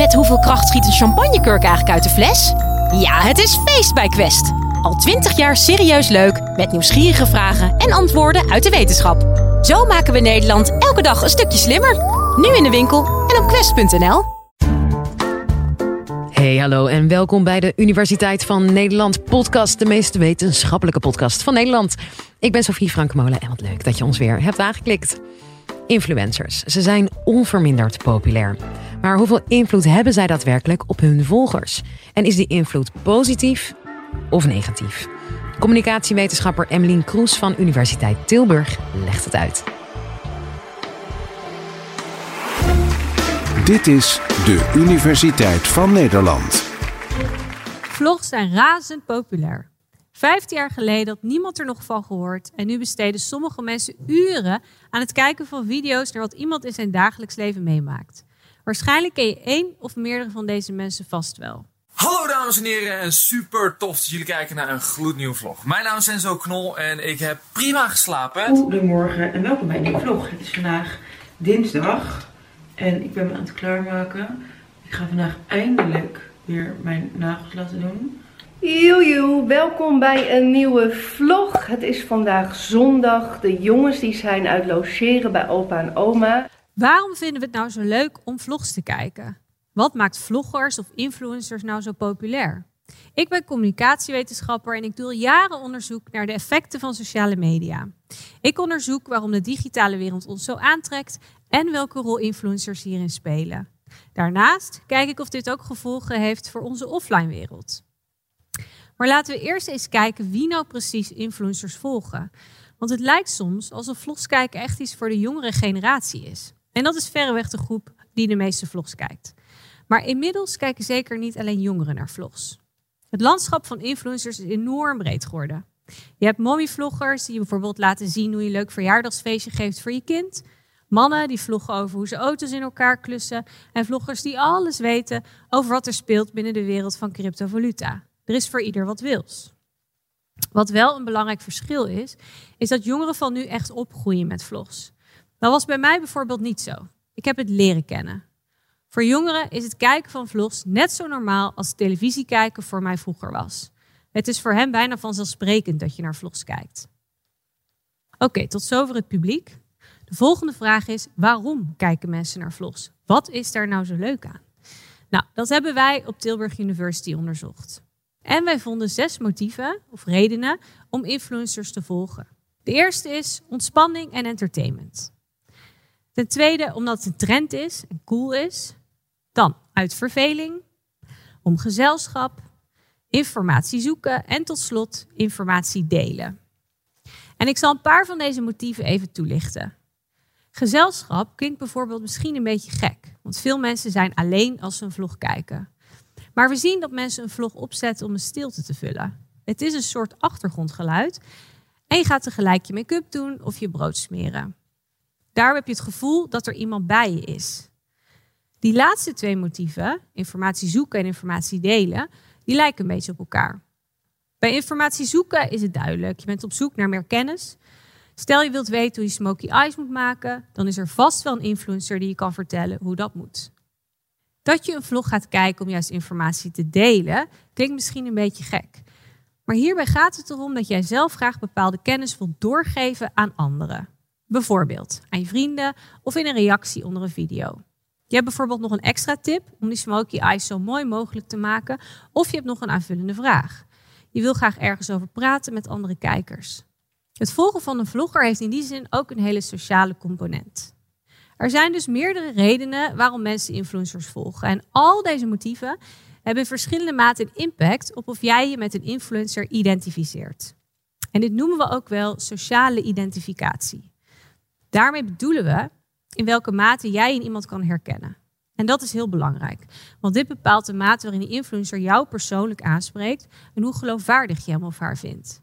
Met hoeveel kracht schiet een champagnekurk eigenlijk uit de fles? Ja, het is feest bij Quest. Al twintig jaar serieus leuk, met nieuwsgierige vragen en antwoorden uit de wetenschap. Zo maken we Nederland elke dag een stukje slimmer. Nu in de winkel en op quest.nl. Hey, hallo en welkom bij de Universiteit van Nederland podcast, de meest wetenschappelijke podcast van Nederland. Ik ben Sofie Frankmolen en wat leuk dat je ons weer hebt aangeklikt. Influencers, ze zijn onverminderd populair. Maar hoeveel invloed hebben zij daadwerkelijk op hun volgers? En is die invloed positief of negatief? Communicatiewetenschapper Emmeline Kroes van Universiteit Tilburg legt het uit. Dit is de Universiteit van Nederland. Vlogs zijn razend populair. Vijftien jaar geleden had niemand er nog van gehoord. En nu besteden sommige mensen uren aan het kijken van video's naar wat iemand in zijn dagelijks leven meemaakt. Waarschijnlijk ken je één of meerdere van deze mensen vast wel. Hallo dames en heren en super tof dat jullie kijken naar een gloednieuwe vlog. Mijn naam is Enzo Knol en ik heb prima geslapen. Goedemorgen en welkom bij een nieuwe vlog. Het is vandaag dinsdag en ik ben me aan het klaarmaken. Ik ga vandaag eindelijk weer mijn nagels laten doen. Joejoe, welkom bij een nieuwe vlog. Het is vandaag zondag. De jongens die zijn uit logeren bij opa en oma. Waarom vinden we het nou zo leuk om vlogs te kijken? Wat maakt vloggers of influencers nou zo populair? Ik ben communicatiewetenschapper en ik doe al jaren onderzoek naar de effecten van sociale media. Ik onderzoek waarom de digitale wereld ons zo aantrekt en welke rol influencers hierin spelen. Daarnaast kijk ik of dit ook gevolgen heeft voor onze offline wereld. Maar laten we eerst eens kijken wie nou precies influencers volgen. Want het lijkt soms alsof vlogs kijken echt iets voor de jongere generatie is. En dat is verreweg de groep die de meeste vlogs kijkt. Maar inmiddels kijken zeker niet alleen jongeren naar vlogs. Het landschap van influencers is enorm breed geworden. Je hebt mommyvloggers die bijvoorbeeld laten zien hoe je een leuk verjaardagsfeestje geeft voor je kind. Mannen die vloggen over hoe ze auto's in elkaar klussen. En vloggers die alles weten over wat er speelt binnen de wereld van cryptovaluta. Er is voor ieder wat wils. Wat wel een belangrijk verschil is, is dat jongeren van nu echt opgroeien met vlogs. Dat was bij mij bijvoorbeeld niet zo. Ik heb het leren kennen. Voor jongeren is het kijken van vlogs net zo normaal als televisie kijken voor mij vroeger was. Het is voor hen bijna vanzelfsprekend dat je naar vlogs kijkt. Oké, tot zover het publiek. De volgende vraag is: waarom kijken mensen naar vlogs? Wat is daar nou zo leuk aan? Nou, dat hebben wij op Tilburg University onderzocht. En wij vonden zes motieven of redenen om influencers te volgen. De eerste is ontspanning en entertainment. Ten tweede omdat het een trend is en cool is. Dan uit verveling, om gezelschap, informatie zoeken en tot slot informatie delen. En ik zal een paar van deze motieven even toelichten. Gezelschap klinkt bijvoorbeeld misschien een beetje gek, want veel mensen zijn alleen als ze een vlog kijken. Maar we zien dat mensen een vlog opzetten om een stilte te vullen. Het is een soort achtergrondgeluid en je gaat tegelijk je make-up doen of je brood smeren. Daar heb je het gevoel dat er iemand bij je is. Die laatste twee motieven, informatie zoeken en informatie delen, die lijken een beetje op elkaar. Bij informatie zoeken is het duidelijk. Je bent op zoek naar meer kennis. Stel je wilt weten hoe je smoky eyes moet maken, dan is er vast wel een influencer die je kan vertellen hoe dat moet. Dat je een vlog gaat kijken om juist informatie te delen, klinkt misschien een beetje gek. Maar hierbij gaat het erom dat jij zelf graag bepaalde kennis wilt doorgeven aan anderen. Bijvoorbeeld aan je vrienden of in een reactie onder een video. Je hebt bijvoorbeeld nog een extra tip om die smoky eyes zo mooi mogelijk te maken. Of je hebt nog een aanvullende vraag. Je wil graag ergens over praten met andere kijkers. Het volgen van een vlogger heeft in die zin ook een hele sociale component. Er zijn dus meerdere redenen waarom mensen influencers volgen. En al deze motieven hebben in verschillende mate een impact op of jij je met een influencer identificeert. En dit noemen we ook wel sociale identificatie. Daarmee bedoelen we in welke mate jij in iemand kan herkennen. En dat is heel belangrijk, want dit bepaalt de mate waarin de influencer jou persoonlijk aanspreekt en hoe geloofwaardig je hem of haar vindt.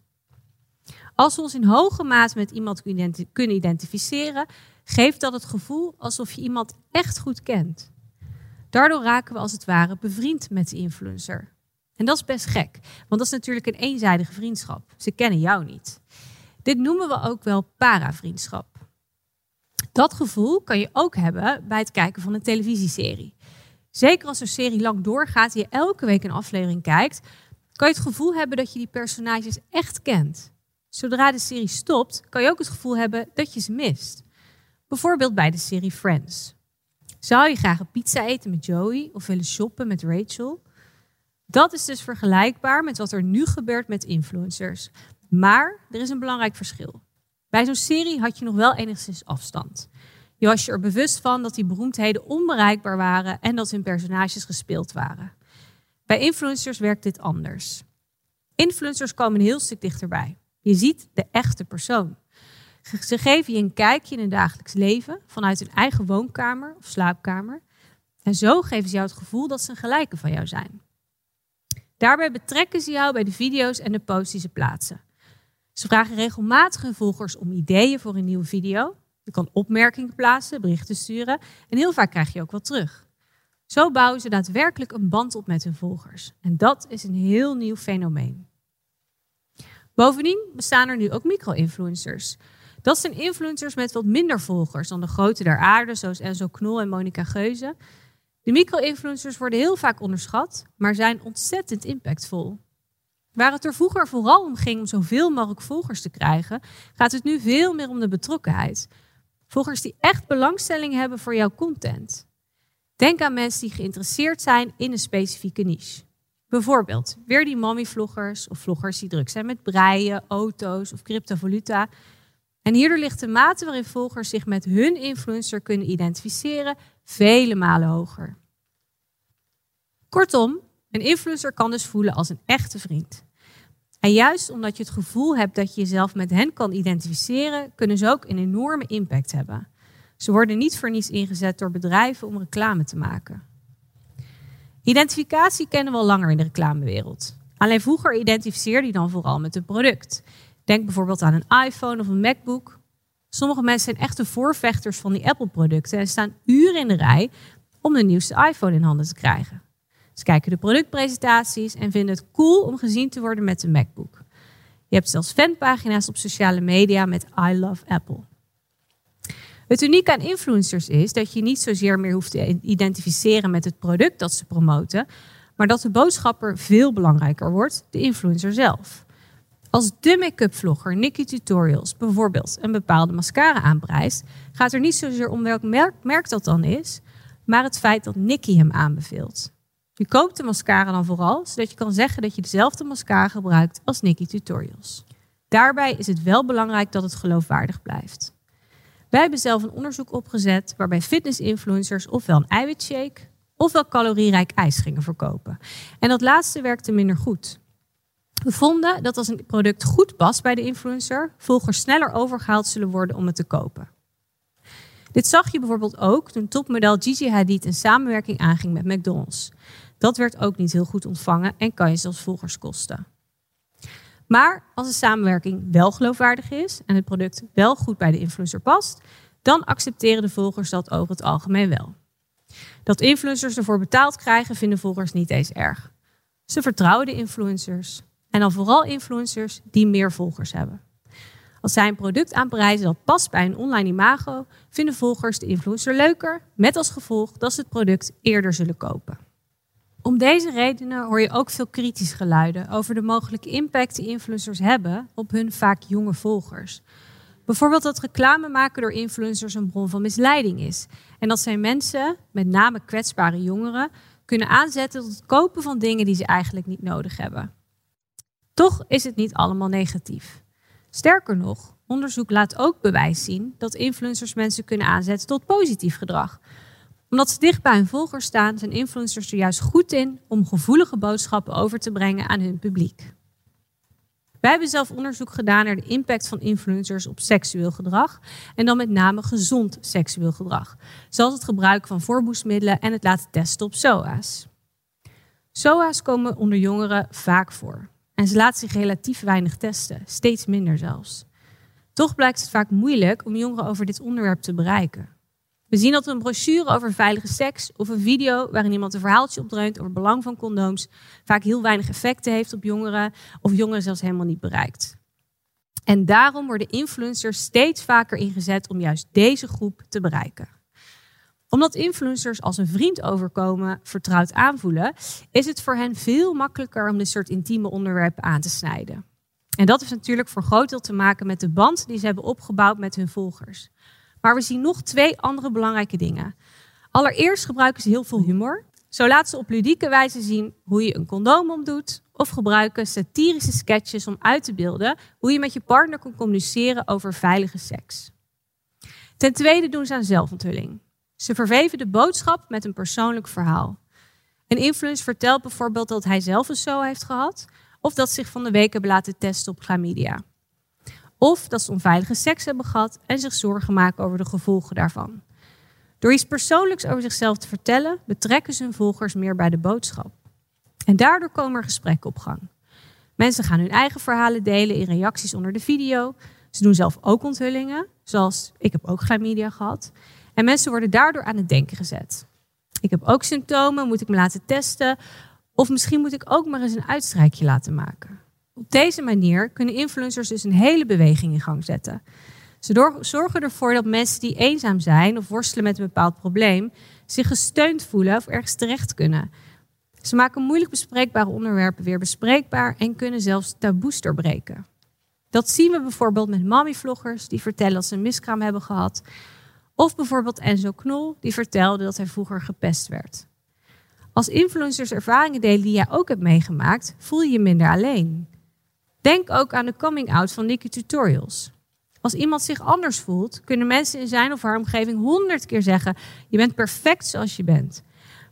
Als we ons in hoge mate met iemand kunnen identificeren, geeft dat het gevoel alsof je iemand echt goed kent. Daardoor raken we als het ware bevriend met de influencer. En dat is best gek, want dat is natuurlijk een eenzijdige vriendschap. Ze kennen jou niet. Dit noemen we ook wel paravriendschap. Dat gevoel kan je ook hebben bij het kijken van een televisieserie. Zeker als een serie lang doorgaat en je elke week een aflevering kijkt, kan je het gevoel hebben dat je die personages echt kent. Zodra de serie stopt, kan je ook het gevoel hebben dat je ze mist. Bijvoorbeeld bij de serie Friends. Zou je graag een pizza eten met Joey of willen shoppen met Rachel? Dat is dus vergelijkbaar met wat er nu gebeurt met influencers. Maar er is een belangrijk verschil. Bij zo'n serie had je nog wel enigszins afstand. Je was je er bewust van dat die beroemdheden onbereikbaar waren en dat hun personages gespeeld waren. Bij influencers werkt dit anders. Influencers komen een heel stuk dichterbij. Je ziet de echte persoon. Ze geven je een kijkje in hun dagelijks leven vanuit hun eigen woonkamer of slaapkamer. En zo geven ze jou het gevoel dat ze een gelijke van jou zijn. Daarbij betrekken ze jou bij de video's en de posts die ze plaatsen. Ze vragen regelmatig hun volgers om ideeën voor een nieuwe video. Je kan opmerkingen plaatsen, berichten sturen en heel vaak krijg je ook wat terug. Zo bouwen ze daadwerkelijk een band op met hun volgers. En dat is een heel nieuw fenomeen. Bovendien bestaan er nu ook micro-influencers. Dat zijn influencers met wat minder volgers dan de grote der aarde, zoals Enzo Knol en Monica Geuze. De micro-influencers worden heel vaak onderschat, maar zijn ontzettend impactvol. Waar het er vroeger vooral om ging om zoveel mogelijk volgers te krijgen, gaat het nu veel meer om de betrokkenheid. Volgers die echt belangstelling hebben voor jouw content. Denk aan mensen die geïnteresseerd zijn in een specifieke niche. Bijvoorbeeld weer die mommy-vloggers of vloggers die druk zijn met breien, auto's of cryptovaluta. En hierdoor ligt de mate waarin volgers zich met hun influencer kunnen identificeren vele malen hoger. Kortom, een influencer kan dus voelen als een echte vriend. En juist omdat je het gevoel hebt dat je jezelf met hen kan identificeren, kunnen ze ook een enorme impact hebben. Ze worden niet voor niets ingezet door bedrijven om reclame te maken. Identificatie kennen we al langer in de reclamewereld. Alleen vroeger identificeerde je dan vooral met een product. Denk bijvoorbeeld aan een iPhone of een MacBook. Sommige mensen zijn echte voorvechters van die Apple-producten en staan uren in de rij om de nieuwste iPhone in handen te krijgen. Ze kijken de productpresentaties en vinden het cool om gezien te worden met een MacBook. Je hebt zelfs fanpagina's op sociale media met I love Apple. Het unieke aan influencers is dat je niet zozeer meer hoeft te identificeren met het product dat ze promoten, maar dat de boodschapper veel belangrijker wordt, de influencer zelf. Als de make-up vlogger Nikki Tutorials bijvoorbeeld een bepaalde mascara aanprijst, gaat er niet zozeer om welk merk, merk dat dan is, maar het feit dat Nikki hem aanbeveelt. Je koopt de mascara dan vooral, zodat je kan zeggen dat je dezelfde mascara gebruikt als Nikki Tutorials. Daarbij is het wel belangrijk dat het geloofwaardig blijft. Wij hebben zelf een onderzoek opgezet waarbij fitness-influencers ofwel een eiwitshake ofwel calorierijk ijs gingen verkopen. En dat laatste werkte minder goed. We vonden dat als een product goed past bij de influencer, volgers sneller overgehaald zullen worden om het te kopen. Dit zag je bijvoorbeeld ook toen topmodel Gigi Hadid een samenwerking aanging met McDonald's. Dat werd ook niet heel goed ontvangen en kan je zelfs volgers kosten. Maar als de samenwerking wel geloofwaardig is en het product wel goed bij de influencer past, dan accepteren de volgers dat over het algemeen wel. Dat influencers ervoor betaald krijgen, vinden volgers niet eens erg. Ze vertrouwen de influencers. En dan vooral influencers die meer volgers hebben. Als zij een product aanprijzen dat past bij een online imago, vinden volgers de influencer leuker, met als gevolg dat ze het product eerder zullen kopen. Om deze redenen hoor je ook veel kritische geluiden over de mogelijke impact die influencers hebben op hun vaak jonge volgers. Bijvoorbeeld dat reclame maken door influencers een bron van misleiding is. En dat zij mensen, met name kwetsbare jongeren, kunnen aanzetten tot het kopen van dingen die ze eigenlijk niet nodig hebben. Toch is het niet allemaal negatief. Sterker nog, onderzoek laat ook bewijs zien dat influencers mensen kunnen aanzetten tot positief gedrag omdat ze dicht bij hun volgers staan, zijn influencers er juist goed in om gevoelige boodschappen over te brengen aan hun publiek. Wij hebben zelf onderzoek gedaan naar de impact van influencers op seksueel gedrag. En dan met name gezond seksueel gedrag. Zoals het gebruik van voorboesmiddelen en het laten testen op SOA's. SOA's komen onder jongeren vaak voor. En ze laten zich relatief weinig testen, steeds minder zelfs. Toch blijkt het vaak moeilijk om jongeren over dit onderwerp te bereiken. We zien dat een brochure over veilige seks of een video waarin iemand een verhaaltje opdreunt over het belang van condooms vaak heel weinig effecten heeft op jongeren of jongeren zelfs helemaal niet bereikt. En daarom worden influencers steeds vaker ingezet om juist deze groep te bereiken. Omdat influencers als een vriend overkomen, vertrouwd aanvoelen, is het voor hen veel makkelijker om dit soort intieme onderwerpen aan te snijden. En dat heeft natuurlijk voor groot deel te maken met de band die ze hebben opgebouwd met hun volgers. Maar we zien nog twee andere belangrijke dingen. Allereerst gebruiken ze heel veel humor. Zo laten ze op ludieke wijze zien hoe je een condoom omdoet. Of gebruiken satirische sketches om uit te beelden hoe je met je partner kan communiceren over veilige seks. Ten tweede doen ze aan zelfonthulling. Ze verweven de boodschap met een persoonlijk verhaal. Een influencer vertelt bijvoorbeeld dat hij zelf een SO heeft gehad, of dat zich van de week hebben laten testen op chlamydia. Of dat ze onveilige seks hebben gehad en zich zorgen maken over de gevolgen daarvan. Door iets persoonlijks over zichzelf te vertellen, betrekken ze hun volgers meer bij de boodschap. En daardoor komen er gesprekken op gang. Mensen gaan hun eigen verhalen delen in reacties onder de video. Ze doen zelf ook onthullingen, zoals ik heb ook chlamydia gehad. En mensen worden daardoor aan het denken gezet. Ik heb ook symptomen, moet ik me laten testen? Of misschien moet ik ook maar eens een uitstrijkje laten maken. Op deze manier kunnen influencers dus een hele beweging in gang zetten. Ze zorgen ervoor dat mensen die eenzaam zijn of worstelen met een bepaald probleem, zich gesteund voelen of ergens terecht kunnen. Ze maken moeilijk bespreekbare onderwerpen weer bespreekbaar en kunnen zelfs taboes doorbreken. Dat zien we bijvoorbeeld met mommy-vloggers die vertellen dat ze een miskraam hebben gehad. Of bijvoorbeeld Enzo Knol, die vertelde dat hij vroeger gepest werd. Als influencers ervaringen delen die jij ook hebt meegemaakt, voel je je minder alleen. Denk ook aan de coming out van Nikki Tutorials. Als iemand zich anders voelt, kunnen mensen in zijn of haar omgeving honderd keer zeggen: Je bent perfect zoals je bent.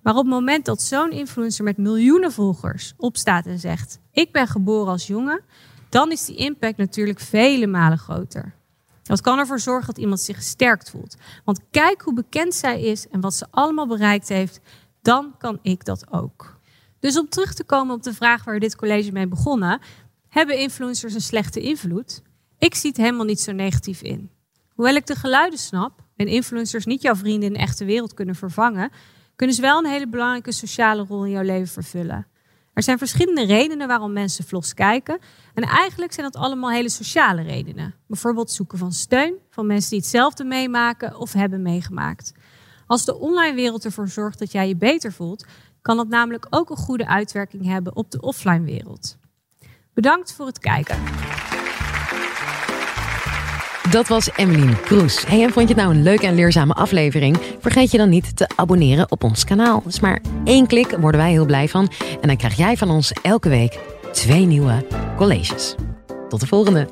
Maar op het moment dat zo'n influencer met miljoenen volgers opstaat en zegt: Ik ben geboren als jongen, dan is die impact natuurlijk vele malen groter. Dat kan ervoor zorgen dat iemand zich gesterkt voelt. Want kijk hoe bekend zij is en wat ze allemaal bereikt heeft, dan kan ik dat ook. Dus om terug te komen op de vraag waar dit college mee begonnen, hebben influencers een slechte invloed? Ik zie het helemaal niet zo negatief in. Hoewel ik de geluiden snap en influencers niet jouw vrienden in de echte wereld kunnen vervangen, kunnen ze wel een hele belangrijke sociale rol in jouw leven vervullen. Er zijn verschillende redenen waarom mensen vlogs kijken. En eigenlijk zijn dat allemaal hele sociale redenen. Bijvoorbeeld zoeken van steun van mensen die hetzelfde meemaken of hebben meegemaakt. Als de online wereld ervoor zorgt dat jij je beter voelt, kan dat namelijk ook een goede uitwerking hebben op de offline wereld. Bedankt voor het kijken. Dat was Emmeline Kroes. Hey, en vond je het nou een leuke en leerzame aflevering? Vergeet je dan niet te abonneren op ons kanaal. Dus maar één klik worden wij heel blij van. En dan krijg jij van ons elke week twee nieuwe colleges. Tot de volgende.